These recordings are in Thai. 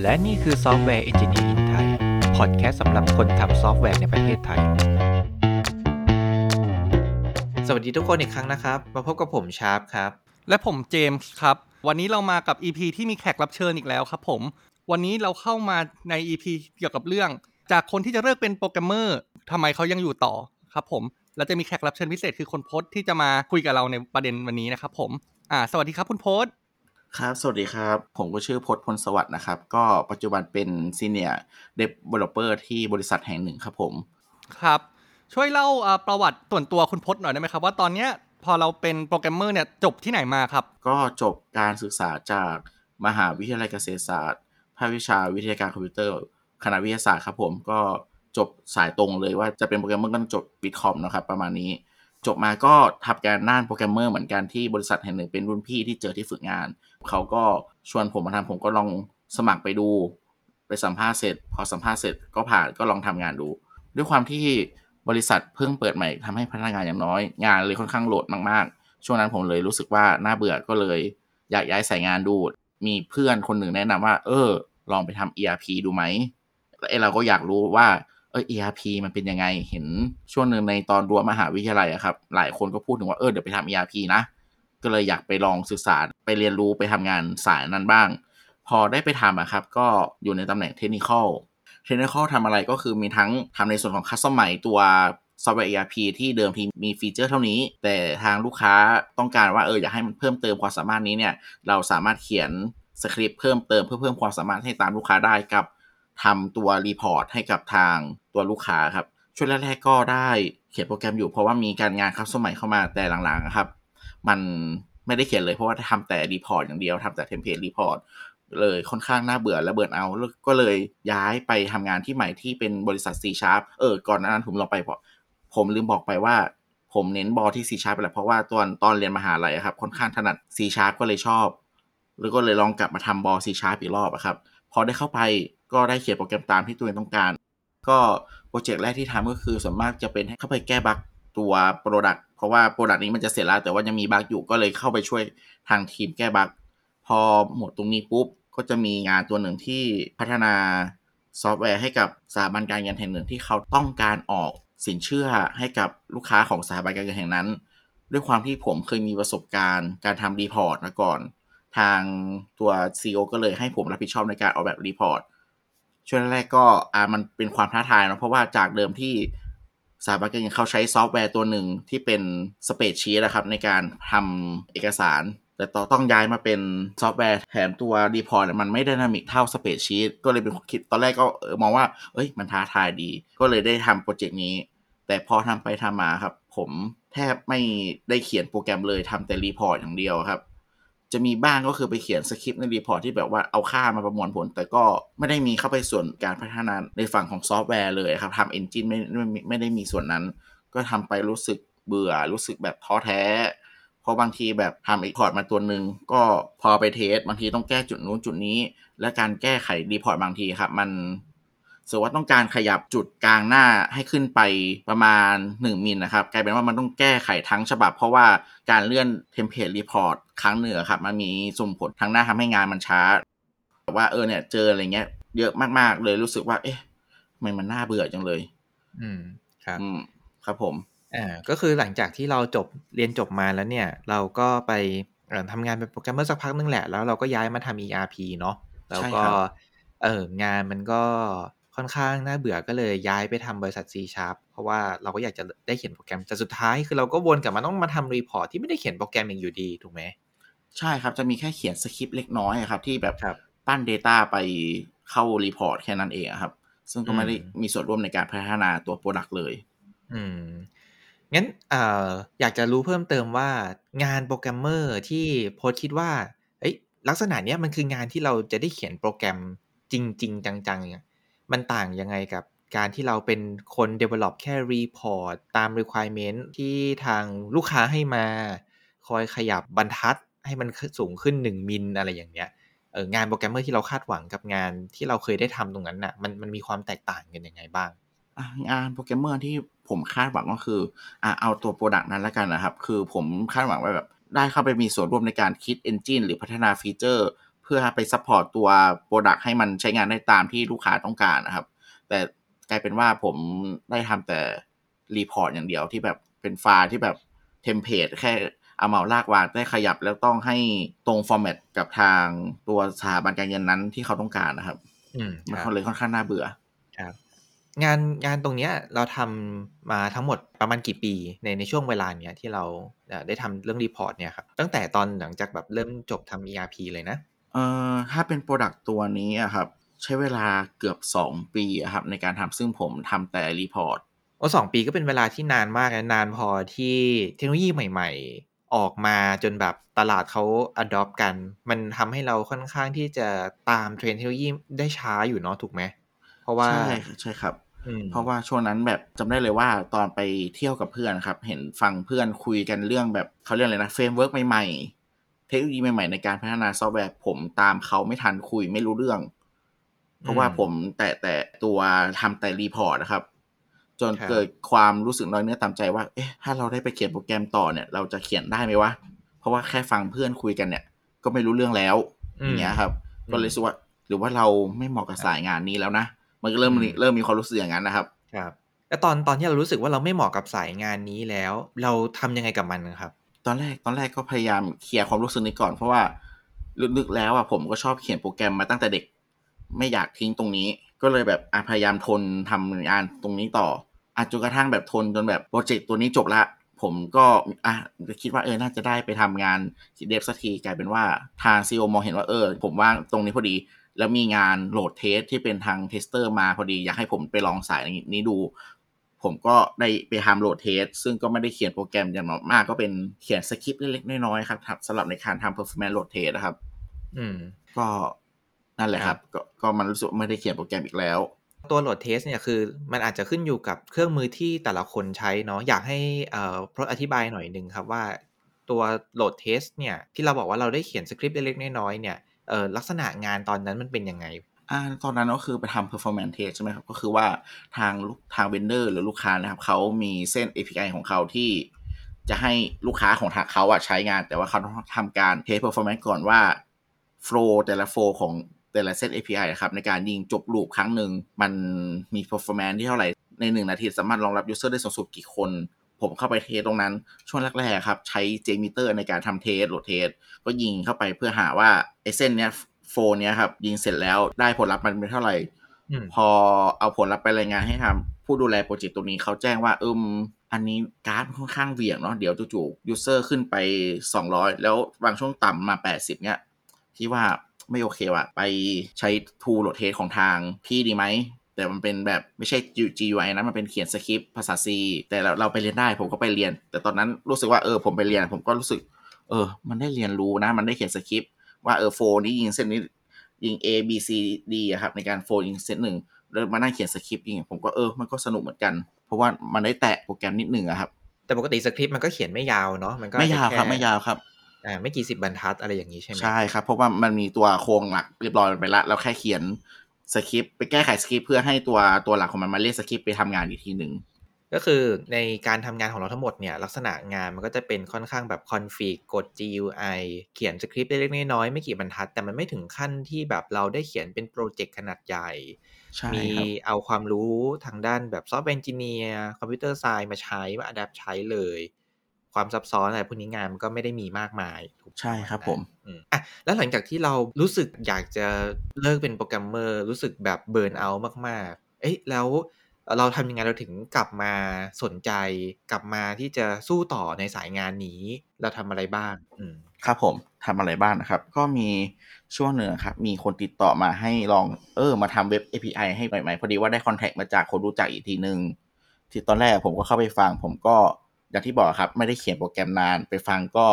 และนี่คือ Software Engineer in Thai พอดแคสต์สำหรับคนทำซอฟต์แวร์ในประเทศไทย สวัสดีทุกคนอีกครั้งนะครับ มาพบกับผมชาร์ปครับ และผมเจมส์ครับ วันนี้เรามากับ EP ที่มีแขกรับเชิญอีกแล้วครับผม วันนี้เราเข้ามาใน EP เกี่ยวกับเรื่อง จากคนที่จะเลิกเป็นโปรแกรมเมอร์ทำไมเขายังอยู่ต่อครับผมเราจะมีแขกรับเชิญพิเศษคือคุณพรตที่จะมาคุยกับเราในประเด็นวันนี้นะครับผมอ่าสวัสดีครับคุณโพสต์ ครับ สวัสดีครับ ผมก็ชื่อพรต พลสวัสดิ์นะครับ ก็ปัจจุบันเป็น senior developer ที่บริษัทแห่งหนึ่งครับผม ครับ ช่วยเล่าอ่าประวัติส่วนตัวคุณพรตหน่อยได้ไหมครับ ว่าตอนเนี้ยพอเราเป็นโปรแกรมเมอร์เนี่ยจบที่ไหนมาครับ ก็จบการศึกษาจากมหาวิทยาลัยเกษตรศาสตร์ ภาควิชาวิทยาการคอมพิวเตอร์ คณะวิทยาศาสตร์ครับผม ก็จบสายตรงเลยว่าจะเป็นโปรแกรมเมอร์ก็ต้องจบวิทย์คอมนะครับประมาณนี้ จบมาก็ทำการด้านโปรแกรมเมอร์เหมือนกันที่บริษัทแห่งหนึ่งเป็นรุ่นพี่ที่เจอที่ฝึกงาน เขาก็ชวนผมมาทำผมก็ลองสมัครไปดู ไปสัมภาษณ์เสร็จ พอสัมภาษณ์เสร็จก็ผ่านก็ลองทำงานดู ด้วยความที่บริษัทเพิ่งเปิดใหม่ทำให้พนักงานอย่างน้อย งานเลยค่อนข้างโหลดมากๆ ช่วงนั้นผมเลยรู้สึกว่าน่าเบื่อก็เลย อยากย้ายสายงานดู มีเพื่อนคนหนึ่งแนะนำว่า เออ ลองไปทำ ERP ดูไหมไอเราก็อยากรู้ว่า เออ ERP มันเป็นยังไง เห็นช่วงหนึ่งในตอนรั้วมหาวิทยาลัยอะครับ หลายคนก็พูดถึงว่า เออ เดี๋ยวไปทำ ERP นะ ก็เลยอยากไปลองศึกษา ไปเรียนรู้ ไปทำงานสายนั้นบ้าง พอได้ไปทำอะครับ ก็อยู่ในตำแหน่ง technical technical ทำอะไรก็คือมีทั้งทำในส่วนของ customize ตัวซอฟต์แวร์ ERP ที่เดิมทีมี feature เท่านี้ แต่ทางลูกค้าต้องการว่าเอออยากให้มันเพิ่มเติมความสามารถนี้เนี่ย เราสามารถเขียนสคริปต์เพิ่มเติมเพื่อเพิ่มความสามารถให้ตามลูกค้าได้กับ ทำตัว report ให้กับทางตัวลูกค้าครับช่วงแรกๆก็ได้เขียนโปรแกรมอยู่เพราะว่ามีการงาน customize เข้ามาแต่หลังๆครับ มันไม่ได้เขียนเลยเพราะว่าทำแต่ report อย่างเดียวทำแต่ template report เลยค่อนข้างน่าเบื่อและเบื่อเอาแล้วก็เลยย้ายไปทำงานที่ใหม่ที่เป็นบริษัท C Sharp เออก่อนหน้านั้นผมลองไปผมลืมบอกไปว่า ผมเน้นบอลที่ C Sharp ไปแหละเพราะว่าตอนตอนเรียนมหาลัยครับค่อนข้างถนัด C Sharp ก็เลยชอบ แล้วก็เลยลองกลับมาทำบอล C Sharp อีกรอบครับพอได้เข้าไป ก็ได้เขียนโปรแกรมตามที่ตัวเองต้องการ ก็โปรเจกต์แรกที่ทำก็คือส่วนมากจะเป็นให้เข้าไปแก้ bug ตัว product เพราะว่า product นี้มันจะเสร็จแล้วแต่ว่ายังมี bug อยู่ก็เลยเข้าไปช่วยทางทีมแก้ bug พอหมดตรงนี้ปุ๊บก็จะมีงานตัวหนึ่งที่พัฒนาซอฟต์แวร์ให้กับสถาบันการเงินแห่งหนึ่งที่เขาต้องการออกสินเชื่อให้กับลูกค้าของสถาบันการเงินแห่งนั้น ด้วยความที่ผมเคยมีประสบการณ์ การทำ report มาก่อน ทางตัว CEO ก็เลยให้ผมรับผิดชอบในการออกแบบ report ช่วงแรกก็อ่ามันเป็นความท้าทายนะเพราะว่าจากเดิมที่สถาบันการเงินเขาใช้ซอฟต์แวร์ตัวหนึ่งที่เป็น spreadsheet นะครับในการทำเอกสาร แต่ต่อต้องย้ายมาเป็นซอฟต์แวร์แถมตัว report มันไม่ dynamic เท่า spreadsheet ก็เลยเป็นคิดตอนแรกก็มองว่า เอ้ยมันท้าทายดี ก็เลยได้ทำโปรเจกต์นี้ แต่พอทำไปทำมาครับ ผมแทบไม่ได้เขียนโปรแกรมเลยทำแต่ report อย่างเดียวครับ จะมีบ้างก็คือไปเขียนสคริปต์ใน report ที่แบบว่าเอาค่ามาประมวลผล แต่ก็ไม่ได้มีเข้าไปส่วนการพัฒนาในฝั่งของซอฟต์แวร์เลยครับทำ engine ไม่ไม่ไม่ได้มีส่วนนั้น ก็ทำไปรู้สึกเบื่อรู้สึกแบบท้อแท้เพราะบางทีแบบทำ report มาตัวหนึ่งก็พอไป test บางทีต้องแก้จุดนู้นจุดนี้ และการแก้ไข report บางทีครับ มัน สมมติว่าต้องการขยับจุดกลางหน้าให้ขึ้นไปประมาณ 1มิลนะครับ กลายเป็นว่ามันต้องแก้ไขทั้งฉบับ เพราะว่าการเลื่อน template report ครั้งหนึ่งครับ มันมีส่งผลทั้งหน้าทำให้งานมันช้าแต่ว่าเออเนี่ยเจออะไรเงี้ยเยอะมากๆเลยรู้สึกว่า เอ๊ะทำไมมันน่าเบื่อจังเลย อืมครับอืมครับผมอ่าก็คือหลังจากที่เราจบเรียนจบมาแล้วเนี่ย เราก็ไปเอ่อทำงานเป็นโปรแกรมเมอร์สักพักนึงแหละ แล้วเราก็ย้ายมาทำ ERP เนาะแล้วใช่ก็ครับเอองานมันก็ ค่อนข้างน่าเบื่อก็เลยย้ายไปทำบริษัท C Sharp เพราะว่าเราก็อยากจะได้เขียนโปรแกรมแต่สุดท้ายคือเราก็วนกลับมาต้องมาทำ report ที่ไม่ได้เขียนโปรแกรมเองอยู่ดีถูกไหมใช่ครับจะมีแค่เขียนสคริปต์เล็กน้อยอะครับ ที่แบบครับปั้น Data ไปเข้า report แค่นั้นเองอะครับ ซึ่งก็ไม่ได้อืมมีส่วนร่วมในการพัฒนาตัว product เลย อืมงั้นเอ่ออยากจะรู้เพิ่มเติมว่างานโปรแกรมเมอร์ที่โพสต์คิดว่าเอ้ยลักษณะเนี้ยมันคืองานที่เราจะได้เขียนโปรแกรมจริง ๆ จังๆเนี่ย มันต่างยังไงกับการที่เราเป็นคน develop แค่ report ตาม requirement ที่ทางลูกค้าให้มา คอยขยับบรรทัดให้มันสูงขึ้น 1 มิลอะไรอย่างเงี้ยเอองานโปรแกรมเมอร์ที่เราคาดหวังกับงานที่เราเคยได้ทำตรงนั้นน่ะมันมันมีความแตกต่างกันยังไงบ้างงานโปรแกรมเมอร์ที่ผมคาดหวังก็คืออะเอาตัว product นั้นแล้วกันนะครับ คือผมคาดหวังว่าแบบได้เข้าไปมีส่วนร่วมในการคิด engine หรือพัฒนา feature เพื่อไป support ตัว product ให้มันใช้งานได้ตามที่ลูกค้าต้องการนะครับ แต่กลายเป็นว่าผมได้ทำแต่ report อย่างเดียวที่แบบเป็นไฟล์ที่แบบ template แค่เอามาลากวางได้ขยับแล้วต้องให้ตรง format กับทางตัวสถาบันการเงินนั้นที่เขาต้องการนะครับ อืมมันคก็รับเลยค่อนข้างน่าเบื่อครับงานงานตรงเนี้ยเราทำมาทั้งหมดประมาณกี่ปีในในช่วงเวลาเนี้ยที่เราเอ่อได้ทำเรื่อง report เนี่ยครับตั้งแต่ตอนหลังจากแบบเริ่มจบทำ ERP เลยนะ เอ่อถ้าเป็น product ตัวนี้อะครับ ใช้เวลาเกือบ 2 ปีอะครับในการทำซึ่งผมทำแต่ reportโอ้สองปีก็เป็นเวลาที่นานมากนะนานพอที่เทคโนโลยีใหม่ ๆ ออกมาจนแบบตลาดเขา adopt กัน มันทำให้เราค่อนข้างที่จะตามเทรนด์เทคโนโลยีได้ช้าอยู่เนาะถูกไหมเพราะว่าใช่ใช่ครับอืมเพราะว่าช่วงนั้นแบบจำได้เลยว่าตอนไปเที่ยวกับเพื่อนครับ เห็นฟังเพื่อนคุยกันเรื่องแบบเขาเรียกอะไรนะ framework ใหม่ๆ เทคโนโลยีใหม่ๆในการพัฒนาซอฟต์แวร์ผมตามเขาไม่ทันคุยไม่รู้เรื่อง เพราะว่าผมแต่แต่ตัวทำแต่ report นะครับ จนครับเกิดความรู้สึกน้อยเนื้อต่ำใจว่า เอ๊ะ ถ้าเราได้ไปเขียนโปรแกรมต่อเนี่ย เราจะเขียนได้ไหมวะ เพราะว่าแค่ฟังเพื่อนคุยกันเนี่ย ก็ไม่รู้เรื่องแล้วอืมอย่างเงี้ยครับอืมก็เลยรู้สึกว่าหรือว่าเราไม่เหมาะกับสายงานนี้แล้วนะ มันก็เริ่มอืมเริ่มมีความรู้สึกอย่างนั้นนะครับ ครับแล้วตอนตอนที่เรารู้สึกว่าเราไม่เหมาะกับสายงานนี้แล้ว เราทำยังไงกับมันครับ ตอนแรกตอนแรกก็พยายามเคลียร์ความรู้สึกนี้ก่อนเพราะว่าลึกๆแล้วอะผมก็ชอบเขียนโปรแกรมมาตั้งแต่เด็ก ไม่อยากทิ้งตรงนี้ ก็เลยแบบพยายามทนทำงานตรงนี้ต่ออาจจนกระทั่งแบบทนจนแบบโปรเจกต์ตัวนี้จบละผมก็อะคิดว่าเออน่าจะได้ไปทำงาน dev สักทีกลายเป็นว่าทาง CEO มองเห็นว่าเออ ผมว่างตรงนี้พอดี แล้วมีงาน load test ที่เป็นทาง tester มาพอดี อยากให้ผมไปลองสายนี้ดู ผมก็ได้ไปทำ load test ซึ่งก็ไม่ได้เขียนโปรแกรมอย่างมากก็เป็นเขียนสคริปต์เล็กๆน้อยๆครับสำหรับในการทำ performance load test นะครับ อืม ก็นั่นแหละครับ ก็ก็มันรู้สึกว่าไม่ได้เขียนโปรแกรมอีกแล้ว ตัว load test เนี่ยคือ มันอาจจะขึ้นอยู่กับเครื่องมือที่แต่ละคนใช้เนาะอยากให้เอ่อพรตอธิบายหน่อยหนึ่งครับว่าตัว load test เนี่ยที่เราบอกว่าเราได้เขียนสคริปต์เล็กๆน้อยๆเนี่ยเอ่อลักษณะงานตอนนั้นมันเป็นยังไง อ่าตอนนั้นก็คือไปทำ performance test ใช่ไหมครับ ก็คือว่าทางลูกทาง vendor หรือลูกค้านะครับเขามีเส้น API ของเขาที่จะให้ลูกค้าของทางเขาอะใช้งาน แต่ว่าเขาต้องทำการ test performance ก่อนว่า flow แต่ละ flow ของแต่ละเส้น API อะครับ ในการยิงจบ loop ครั้งหนึ่ง มันมี performance ที่เท่าไหร่ ในหนึ่งนาทีสามารถรองรับ user ได้สูงสุดกี่คน ผมเข้าไป test ตรงนั้น ช่วงแรกๆครับ ใช้ JMeter ในการทำ test load test ก็ยิงเข้าไปเพื่อหาว่าไอเส้นเนี้ย flow เนี้ยครับ ยิงเสร็จแล้วได้ผลลัพธ์มันเป็นเท่าไหร่อืมพอเอาผลลัพธ์ไปรายงานให้ทำผู้ดูแลโปรเจกต์ตัวนี้เขาแจ้งว่าเอิมอันนี้กราฟมันค่อนข้างเหวี่ยงเนาะเดี๋ยวจู่ๆ user ขึ้นไป 200 แล้วบางช่วงต่ำมา 80 เนี้ยที่ว่าไม่โอเคว่ะไปใช้ทูโหลดเทสของทางพี่ดีไหม แต่มันเป็นแบบไม่ใช่ GUI นะ มันเป็นเขียนสคริปต์ภาษา C แต่เราเราไปเรียนได้ผมก็ไปเรียน แต่ตอนนั้นรู้สึกว่าเออผมไปเรียน ผมก็รู้สึก เออ มันได้เรียนรู้นะ มันได้เขียนสคริปต์ ว่าเออโฟนี้ยิงเส้นนี้ยิง A B C D อะครับในการโฟยิงเส้นหนึ่งแล้วมานั่งเขียนสคริปต์ยิงผมก็เออมันก็สนุกเหมือนกัน เพราะว่ามันได้แตะโปรแกรมนิดหนึ่งอะครับ แต่ปกติสคริปต์มันก็เขียนไม่ยาวเนาะมันก็ไม่ยาวครับไม่ยาวครับอ่าไม่กี่สิบบรรทัดอะไรอย่างนี้ใช่ไหมใช่ครับเพราะว่ามันมีตัวโครงหลักเรียบร้อยไปละเราแค่เขียนสคริปต์ไปแก้ไขสคริปต์เพื่อให้ตัวตัวหลักของมันมาเรียกสคริปต์ไปทำงานอีกทีหนึ่ง ก็คือในการทำงานของเราทั้งหมดเนี่ยลักษณะงานมันก็จะเป็นค่อนข้างแบบคอนฟิกกด GUI เขียนสคริปต์เล็กๆน้อยๆไม่กี่บรรทัด แต่มันไม่ถึงขั้นที่แบบเราได้เขียนเป็น project ขนาดใหญ่ใช่มีครับเอาความรู้ทางด้านแบบ software engineer computer science มาใช้มา adapt ใช้เลย ความซับซ้อนอะไรพวกนี้งานมันก็ไม่ได้มีมากมายถูกใช่ครับผมอืมอะแล้วหลังจากที่เรารู้สึกอยากจะเลิกเป็นโปรแกรมเมอร์รู้สึกแบบ burn out มากๆ เอ๊ะแล้ว เราทำยังไงเราถึงกลับมาสนใจ กลับมาที่จะสู้ต่อในสายงานนี้ เราทำอะไรบ้างครับผมทำอะไรบ้างนะครับ ก็มีช่วงหนึ่งครับ มีคนติดต่อมาให้ลองเออ มาทำเว็บ API ให้หน่อยไหมพอดีว่าได้ contact มาจากคนรู้จักอีกทีหนึ่งที่ตอนแรกผมก็เข้าไปฟัง ผมก็อย่างที่บอกครับ ไม่ได้เขียนโปรแกรมนานไปฟังก็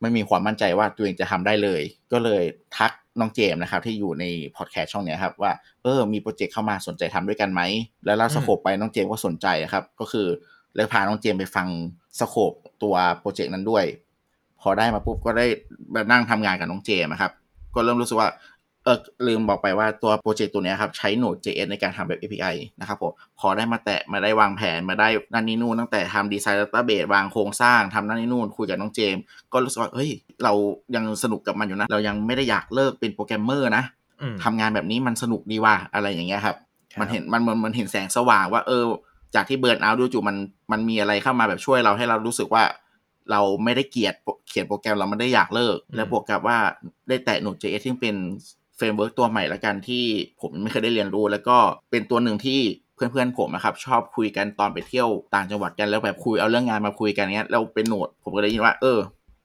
ไม่มีความมั่นใจว่าตัวเองจะทำได้เลย ก็เลยทัก น้องเจมส์นะครับ ที่อยู่ในพอดแคสต์ช่องเนี้ยครับ ว่าเออมี project เข้ามาสนใจทำด้วยกันไหม แล้วเรา scope ไปน้องเจมส์ก็สนใจครับ ก็คือเลยพาน้องเจมส์ไปฟัง scope ตัวproject นั้นด้วย พอได้มาปุ๊บก็ได้มานั่งทำงานกับน้องเจมส์อะครับ ก็เริ่มรู้สึกว่า เออลืมบอกไปว่าตัว project ตัวเนี้ยครับ ใช้ Node.js ในการทำแบบ API นะครับผมพอได้มาแตะมาได้วางแผนมาได้นั่นนี่นู่นตั้งแต่ทำ design database วางโครงสร้างทำนั่นนี่นู่นคุยกับน้องเจมส์ก็รู้สึกว่าเฮ้ย เรายังสนุกกับมันอยู่นะ เรายังไม่ได้อยากเลิกเป็นโปรแกรมเมอร์นะอืมทำงานแบบนี้มันสนุกดีว่ะอะไรอย่างเงี้ยครับครับ มันเห็นมันมันมันเห็นแสงสว่างว่าเออ จากที่ burn out อยู่ๆมันมันมีอะไรเข้ามาแบบช่วยเราให้เรารู้สึกว่าเราไม่ได้เกลียดเขียนโปรแกรมเราไม่ได้อยากเลิก และบวกกับว่าได้แตะ Node.js ที่เป็น framework ตัวใหม่ละกันที่ผมไม่เคยได้เรียนรู้ แล้วก็เป็นตัวหนึ่งที่เพื่อนๆผมนะครับชอบคุยกันตอนไปเที่ยวต่างจังหวัดกันแล้วแบบคุยเอาเรื่องงานมาคุยกันเนี้ยแล้วเป็น Node ผมก็เลยได้ยินว่าเออ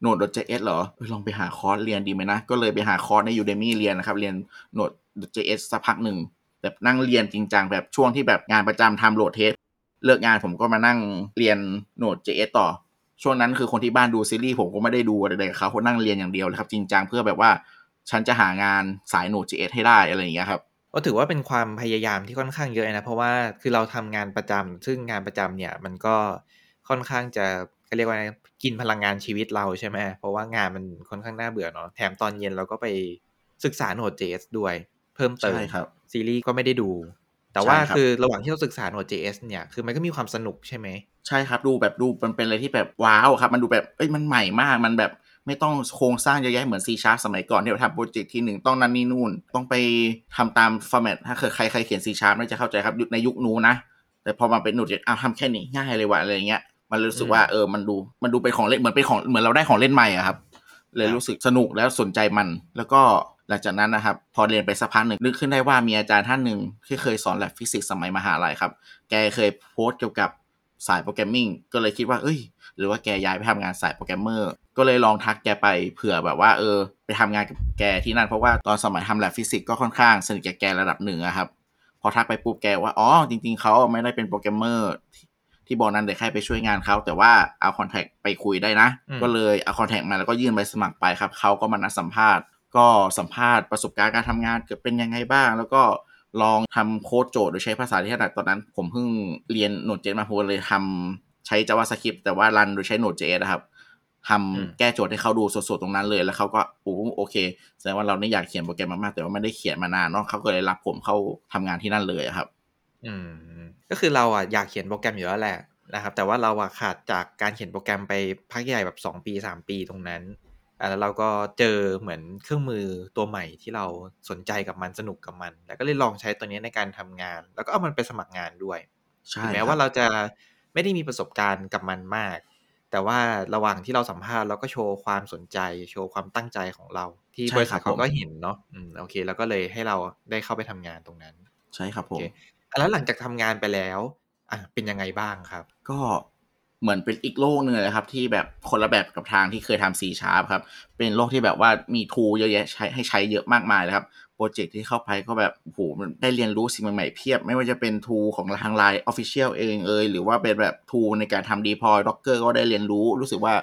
Node.js เหรอเออลองไปหาคอร์สเรียนดีไหมนะ ก็เลยไปหาคอร์สใน Udemy เรียนนะครับ เรียน Node.js สักพักหนึ่งแบบนั่งเรียนจริงจังแบบช่วงที่แบบงานประจำทำ load test เลิกงานผมก็มานั่งเรียน Node.js ต่อ ช่วงนั้นคือคนที่บ้านดูซีรีส์ผมก็ไม่ได้ดูอะไรเลยกับเขาคนนั่งเรียนอย่างเดียวเลยครับจริงจังเพื่อแบบว่า ฉันจะหางานสาย Node.js ให้ได้อะไรอย่างเงี้ยครับก็ถือว่าเป็นความพยายามที่ค่อนข้างเยอะนะ เพราะว่าคือเราทำงานประจำซึ่งงานประจำเนี่ยมันก็ค่อนข้างจะก็เรียกว่าไงกินพลังงานชีวิตเราใช่ไหมเพราะว่างานมันค่อนข้างน่าเบื่อเนาะแถมตอนเย็นเราก็ไปศึกษา Node.js ด้วย เพิ่มเติมใช่ครับซีรีส์ก็ไม่ได้ดู แต่ว่าใช่ครับคือระหว่างที่เราศึกษา Node.js เนี่ยคือมันก็มีความสนุกใช่ไหมใช่ครับดูแบบดูมันเป็นอะไรที่แบบว้าวครับ มันดูแบบเอ้ยมันใหม่มากมันแบบ ไม่ต้องโครงสร้างเยอะแยะเหมือน C Sharp สมัยก่อนที่เราทำโปรเจกต์ที่หนึ่งต้องนั่นนี่นู่น ต้องไปทำตามฟอร์แมตถ้าเคยใครใครเขียน C Sharp น่าจะเข้าใจครับในยุคนู้นนะ แต่พอมาเป็นหนุดอ้าวทำแค่นี้ง่ายเลยว่ะอะไรอย่างเงี้ยมันรู้สึกว่าเออมันดูมันดูเป็นของเล่นเหมือนเป็นของเหมือนเราได้ของเล่นใหม่อะครับเลยรู้สึกสนุกแล้วสนใจมัน แล้วก็หลังจากนั้นนะครับ พอเรียนไปสักพักหนึ่งนึกขึ้นได้ว่ามีอาจารย์ท่านหนึ่งที่เคยสอนแลบฟิสิกส์สมัยมหาลัยครับ แกเคยโพสต์เกี่ยวกับ สาย programming ก็เลยคิดว่า เอ้ย หรือว่าแกย้ายไปทำงานสายโปรแกรมเมอร์ก็เลยลองทักแกไปเผื่อแบบว่าเออ ไปทำงานกับแกที่นั่นเพราะว่าตอนสมัยทำแลบฟิสิกส์ก็ค่อนข้างสนิทกับแกระดับหนึ่งอะครับ พอทักไปปุ๊บแกว่าอ๋อจริง ๆเขาไม่ได้เป็นโปรแกรมเมอร์ที่ที่บอกนั้นเดี๋ยวแค่ไปช่วยงานเขาแต่ว่าเอาคอนแทคไปคุยได้นะอืมก็เลยเอาคอนแทคมาแล้วก็ยื่นใบสมัครไปครับเขาก็มานัดสัมภาษณ์ ก็สัมภาษณ์ประสบการณ์การทำงานเกิดเป็นยังไงบ้าง แล้วก็ ลองทำโค้ดโจทย์โดยใช้ภาษาที่ถนัดตอนนั้น ผมเพิ่งเรียน Node.js มาผมเลยทำใช้ JavaScript แต่ว่ารันโดยใช้ Node.js นะครับทำแก้โจทย์ให้เขาดูสดๆตรงนั้นเลย แล้วเขาก็โอ้โอเคแสดงว่าเราเนี่ยอยากเขียนโปรแกรมมากๆแต่ว่าไม่ได้เขียนมานานเนาะเขาก็เลยรับผมเข้าทำงานที่นั่นเลยครับ อืมก็คือเราอะอยากเขียนโปรแกรมอยู่แล้วแหละนะครับแต่ว่าเราอะขาดจากการเขียนโปรแกรมไปพักใหญ่แบบสองปีสามปีตรงนั้น อะแล้วเราก็เจอเหมือนเครื่องมือตัวใหม่ที่เราสนใจกับมันสนุกกับมัน แล้วก็เลยลองใช้ตัวนี้ในการทำงาน แล้วก็เอามันไปสมัครงานด้วยใช่ถึงคแม้รับว่าเราจะไม่ได้มีประสบการณ์กับมันมาก แต่ว่าระหว่างที่เราสัมภาษณ์เราก็โชว์ความสนใจ โชว์ความตั้งใจของเรา ที่ใช่บริษัทครับเขาผมก็เห็นเนาะอืมโอเค แล้วก็เลยให้เราได้เข้าไปทำงานตรงนั้น ใช่ครับผมโอเคอะแล้วหลังจากทำงานไปแล้วอะเป็นยังไงบ้างครับ ก็ เหมือนเป็นอีกโลกหนึ่งเลยครับ ที่แบบคนละแบบกับทางที่เคยทำ C Sharp ครับ เป็นโลกที่แบบว่ามีทูเยอะแยะใช้ให้ใช้เยอะมากมายเลยครับโปรเจกต์ที่เข้าไปก็แบบโหมันได้เรียนรู้สิ่งใหม่ๆเพียบ ไม่ว่าจะเป็นทูของทางไลน์ Official เองเอยหรือว่าเป็นแบบทูในการทำ deploy Docker ก็ได้เรียนรู้รู้สึกว่า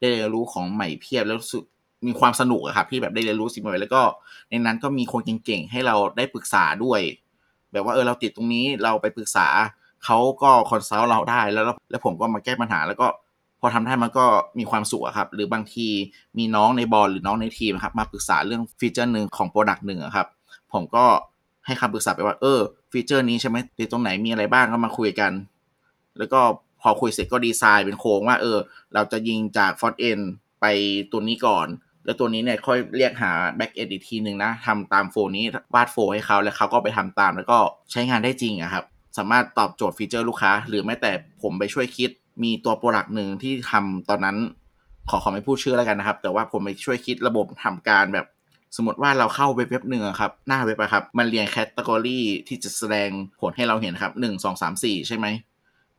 ได้เรียนรู้ของใหม่เพียบแล้วรู้สึกมีความสนุกครับที่แบบได้เรียนรู้สิ่งใหม่แล้วก็ในนั้นก็มีคนเก่งๆให้เราได้ปรึกษาด้วย แบบว่าเออเราติดตรงนี้เราไปปรึกษา เขาก็ consult เราได้แล้วแล้วผมก็มาแก้ปัญหา แล้วก็พอทำได้มันก็มีความสุขครับ หรือบางทีมีน้องในบอลหรือน้องในทีมครับมาปรึกษาเรื่อง feature หนึ่งของ product หนึ่งครับ ผมก็ให้คำปรึกษาไปว่าเออ feature นี้ใช่ไหมติดตรงไหนมีอะไรบ้างก็มาคุยกัน แล้วก็พอคุยเสร็จก็ดีไซน์เป็นโครงว่าเออ เราจะยิงจาก front end ไปตัวนี้ก่อน แล้วตัวนี้เนี่ยค่อยเรียกหา back end อีกทีหนึ่งนะทำตามโฟนี้วาดโฟให้เขาแล้วเขาก็ไปทำตามแล้วก็ใช้งานได้จริงอะครับ สามารถตอบโจทย์ feature ลูกค้า หรือแม้แต่ผมไปช่วยคิด มีตัว product หนึ่งที่ทำตอนนั้น ขอขอไม่พูดชื่อแล้วกันนะครับ แต่ว่าผมไปช่วยคิดระบบทำการแบบ สมมติว่าเราเข้าเว็บเว็บหนึ่งอะครับ หน้าเว็บอะครับ มันเรียง category ที่จะแสดงผลให้เราเห็นครับหนึ่งสองสามสี่ใช่ไหม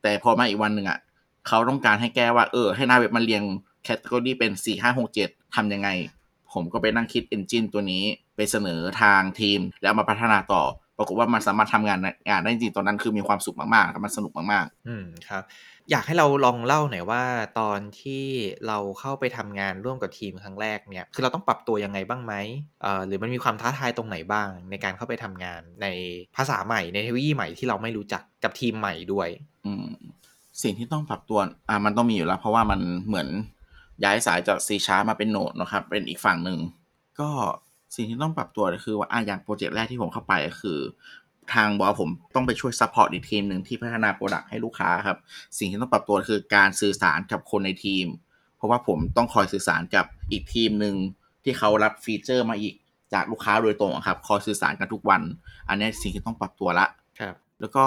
แต่พอมาอีกวันหนึ่งอะเขาต้องการให้แก้ว่าเออ ให้หน้าเว็บมันเรียงแคตตากรีเป็นสี่ห้าหกเจ็ดทำยังไง ผมก็ไปนั่งคิด Engine ตัวนี้ไปเสนอทางทีม แล้วมาพัฒนาต่อ ปรากฏว่ามันสามารถทำงานงานได้จริงๆตอนนั้นคือมีความสุขมากๆครับมันสนุกมากอืมครับ อยากให้เราลองเล่าหน่อยว่า ตอนที่เราเข้าไปทำงานร่วมกับทีมครั้งแรกเนี่ย คือเราต้องปรับตัวยังไงบ้างไหมเอ่อหรือมันมีความท้าทายตรงไหนบ้าง ในการเข้าไปทำงานในภาษาใหม่ในเทคโนโลยีใหม่ที่เราไม่รู้จักกับทีมใหม่ด้วยๆอืมสิ่งที่ต้องปรับตัวอ่ามันต้องมีอยู่แล้ว เพราะว่ามันเหมือนย้ายสายจาก C Sharp มาเป็น Node นะครับ เป็นอีกฝั่งหนึ่งก็ สิ่งที่ต้องปรับตัวก็คือว่าอะอย่าง project แรกที่ผมเข้าไปก็คือทางบอกว่าผมต้องไปช่วย support อีกทีมหนึ่งที่พัฒนา product ให้ลูกค้าครับ สิ่งที่ต้องปรับตัวคือการสื่อสารกับคนในทีม เพราะว่าผมต้องคอยสื่อสารกับอีกทีมหนึ่งที่เขารับ feature มาอีกจากลูกค้าโดยตรงอะครับ คอยสื่อสารกันทุกวัน อันนี้สิ่งที่ต้องปรับตัวละครับแล้วก็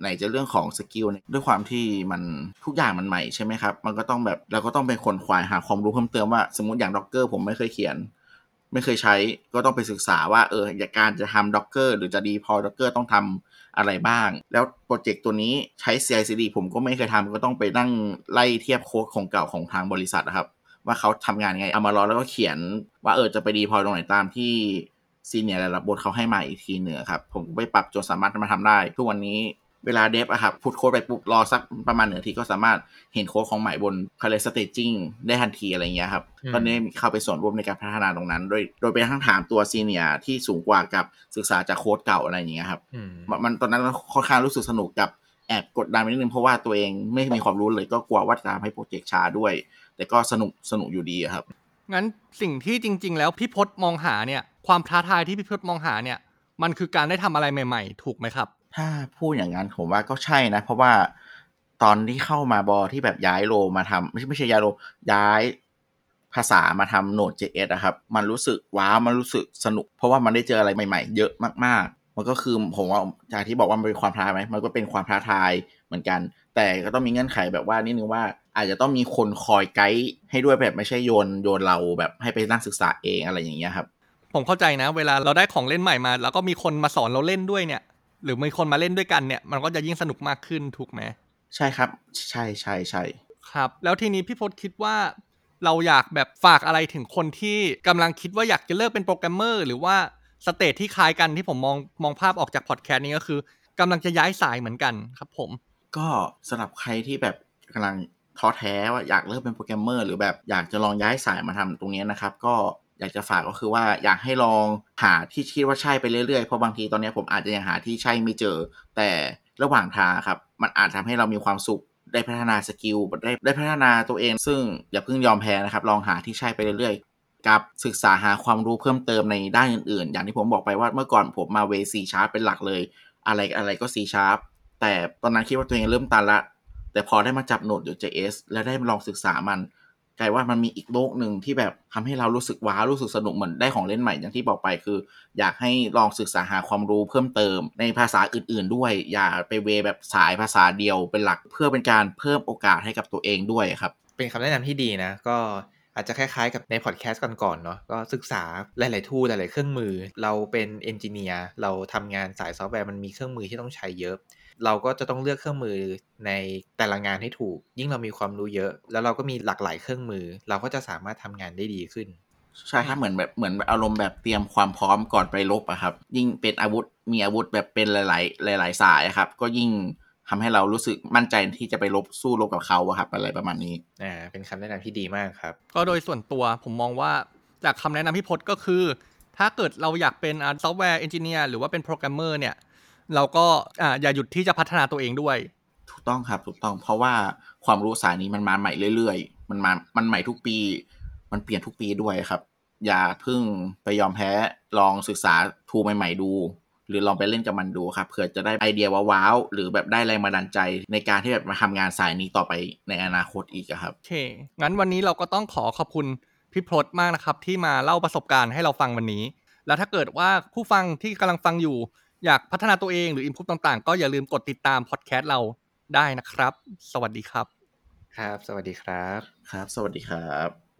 ไหนจะเรื่องของ skill เนี่ยด้วยความที่มันทุกอย่างมันใหม่ใช่ไหมครับ มันก็ต้องแบบเราก็ต้องเป็นขวนขวายหาความรู้เพิ่มเติมว่า สมมติอย่าง Docker ผมไม่เคยเขียน ไม่เคยใช้ก็ต้องไปศึกษาว่าเอออยากการจะทำ Docker หรือจะ deploy Docker ต้องทำอะไรบ้าง แล้ว project ตัวนี้ใช้ CI/CD ผมก็ไม่เคยทำก็ต้องไปนั่งไล่เทียบโค้ดของเก่าของทางบริษัทนะครับ ว่าเขาทำงานไง เอามารอแล้วก็เขียนว่าเออจะไป deploy ตรงไหนตามที่ senior ระดับบนเขาให้มาอีกทีหนึ่งครับ ผมไปปรับจนสามารถมาทำได้ ทุกวันนี้ เวลา dev อะครับ push code ไปปุ๊บรอสักประมาณหนึ่งนาทีก็สามารถเห็นโค้ดของใหม่บนคาเล staging ได้ทันทีอะไรเงี้ยครับอืมก็ได้เข้าไปส่วนร่วมในการพัฒนาตรงนั้น โดยโดยไปทั้งถามตัว senior ที่สูงกว่ากับศึกษาจากโค้ดเก่าอะไรอย่างเงี้ยครับอืมมันมันตอนนั้นค่อนข้างรู้สึกสนุกกับแอบกดดันไปนิดนึงเพราะว่าตัวเองไม่มีความรู้เลยก็กลัวว่าจะทำให้โปรเจกต์ช้าด้วย แต่ก็สนุกสนุกอยู่ดีอะครับงั้นสิ่งที่จริง ๆ แล้วพี่พศมองหาเนี่ยความท้าทายที่พี่พศมองหาเนี่ยมันคือการได้ทำอะไรใหม่ ๆ ถูกไหมครับ ถ้าพูดอย่างนั้นผมว่าก็ใช่นะ เพราะว่าตอนที่เข้ามาบอที่แบบย้ายโลมาทำไม่ใช่ไม่ใช่ย้ายโลย้ายภาษามาทำโนด JS อะครับ มันรู้สึกว้าวมันรู้สึกสนุก เพราะว่ามันได้เจออะไรใหม่ๆ เยอะมากๆ มันก็คือผมว่าจากที่บอกว่ามันเป็นความท้าทายไหมมันก็เป็นความท้าทายเหมือนกัน แต่ก็ต้องมีเงื่อนไขแบบว่านิดนึงว่า อาจจะต้องมีคนคอยไกด์ให้ด้วยแบบไม่ใช่โยนโยนเราแบบให้ไปนั่งศึกษาเองอะไรอย่างเงี้ยครับ ผมเข้าใจนะ เวลาเราได้ของเล่นใหม่มา แล้วก็มีคนมาสอนเราเล่นด้วยเนี่ย หรือมีคนมาเล่นด้วยกันเนี่ย มันก็จะยิ่งสนุกมากขึ้นถูกไหมใช่ครับ ใช่ใช่ใช่ครับ แล้วทีนี้พี่พศคิดว่า เราอยากแบบฝากอะไรถึงคนที่กำลังคิดว่าอยากจะเลิกเป็นโปรแกรมเมอร์หรือว่า stage ที่คล้ายกันที่ผมมองมองภาพออกจากพอดแคสต์นี้ก็คือกำลังจะย้ายสายเหมือนกันครับผม ก็สำหรับใครที่แบบกำลังท้อแท้ว่าอยากเริ่มเป็นโปรแกรมเมอร์หรือแบบอยากจะลองย้ายสายมาทำตรงนี้นะครับ ก็ อยากจะฝากก็คือว่าอยากให้ลองหาที่คิดว่าใช่ไปเรื่อยๆ เพราะบางทีตอนนี้ผมอาจจะยังหาที่ใช่ไม่เจอ แต่ระหว่างทางครับมันอาจทำให้เรามีความสุขได้พัฒนา skillได้ได้พัฒนาตัวเอง ซึ่งอย่าเพิ่งยอมแพ้นะครับ ลองหาที่ใช่ไปเรื่อยๆ กับศึกษาหาความรู้เพิ่มเติมในด้านอื่นๆ อย่างที่ผมบอกไปว่าเมื่อก่อนผมมาเวซีชาร์ปเป็นหลักเลย อะไรอะไรก็ C sharp แต่ตอนนั้นคิดว่าตัวเองเริ่มตันละ แต่พอได้มาจับโนดอยู่ JS แล้วได้ลองศึกษามัน กลายว่ามันมีอีกโลกหนึ่งที่แบบทำให้เรารู้สึกว้าวรู้สึกสนุกเหมือนได้ของเล่นใหม่อย่างที่บอกไปคือ อยากให้ลองศึกษาหาความรู้เพิ่มเติมในภาษาอื่น ๆ ด้วย อย่าไปเวแบบสายภาษาเดียวเป็นหลักเพื่อเป็นการเพิ่มโอกาสให้กับตัวเองด้วยครับ เป็นคำแนะนำที่ดีนะก็ อาจจะคล้ายๆ กับในพอดแคสต์ก่อนๆเนาะก็ศึกษาหลายๆ tool หลายๆเครื่องมือ เราเป็น engineer เราทำงานสายซอฟต์แวร์มันมีเครื่องมือที่ต้องใช้เยอะ เราก็จะต้องเลือกเครื่องมือในแต่ละงานให้ถูก ยิ่งเรามีความรู้เยอะ แล้วเราก็มีหลากหลายเครื่องมือ เราก็จะสามารถทำงานได้ดีขึ้นใช่ครับเหมือนแบบเหมือนอารมณ์แบบเตรียมความพร้อมก่อนไปรบอะครับ ยิ่งเป็นอาวุธมีอาวุธแบบเป็นหลาย ๆ หลาย ๆ สายครับ ก็ยิ่ง ทำให้เรารู้สึกมั่นใจที่จะไปรบสู้รบกับเขาอะครับอะไรประมาณนี้อ่าเป็นคำแนะนำที่ดีมากครับ ก็โดยส่วนตัวผมมองว่าจากคำแนะนำพี่พรตก็คือ ถ้าเกิดเราอยากเป็น software engineer หรือว่าเป็นโปรแกรมเมอร์เนี่ย เราก็อ่าอย่าหยุดที่จะพัฒนาตัวเองด้วย ถูกต้องครับถูกต้อง เพราะว่าความรู้สายนี้มันมาใหม่เรื่อยๆ มันมามันใหม่ทุกปี มันเปลี่ยนทุกปีด้วยครับ อย่าเพิ่งไปยอมแพ้ลองศึกษาทูใหม่ ๆ ดู หรือลองไปเล่นกับมันดูครับเผื่อจะได้ไอเดียว้าวๆหรือแบบได้แรงบันดาลใจในการที่แบบมาทำงานสายนี้ต่อไปในอนาคตอีกอะครับโอเค งั้นวันนี้เราก็ต้องขอขอบคุณพี่พศมากนะครับ ที่มาเล่าประสบการณ์ให้เราฟังวันนี้ แล้วถ้าเกิดว่าผู้ฟังที่กำลังฟังอยู่ อยากพัฒนาตัวเองหรืออินพุตต่างๆ ก็อย่าลืมกดติดตามพอดแคสต์เราได้นะครับ สวัสดีครับ ครับ สวัสดีครับ ครับ สวัสดีครับ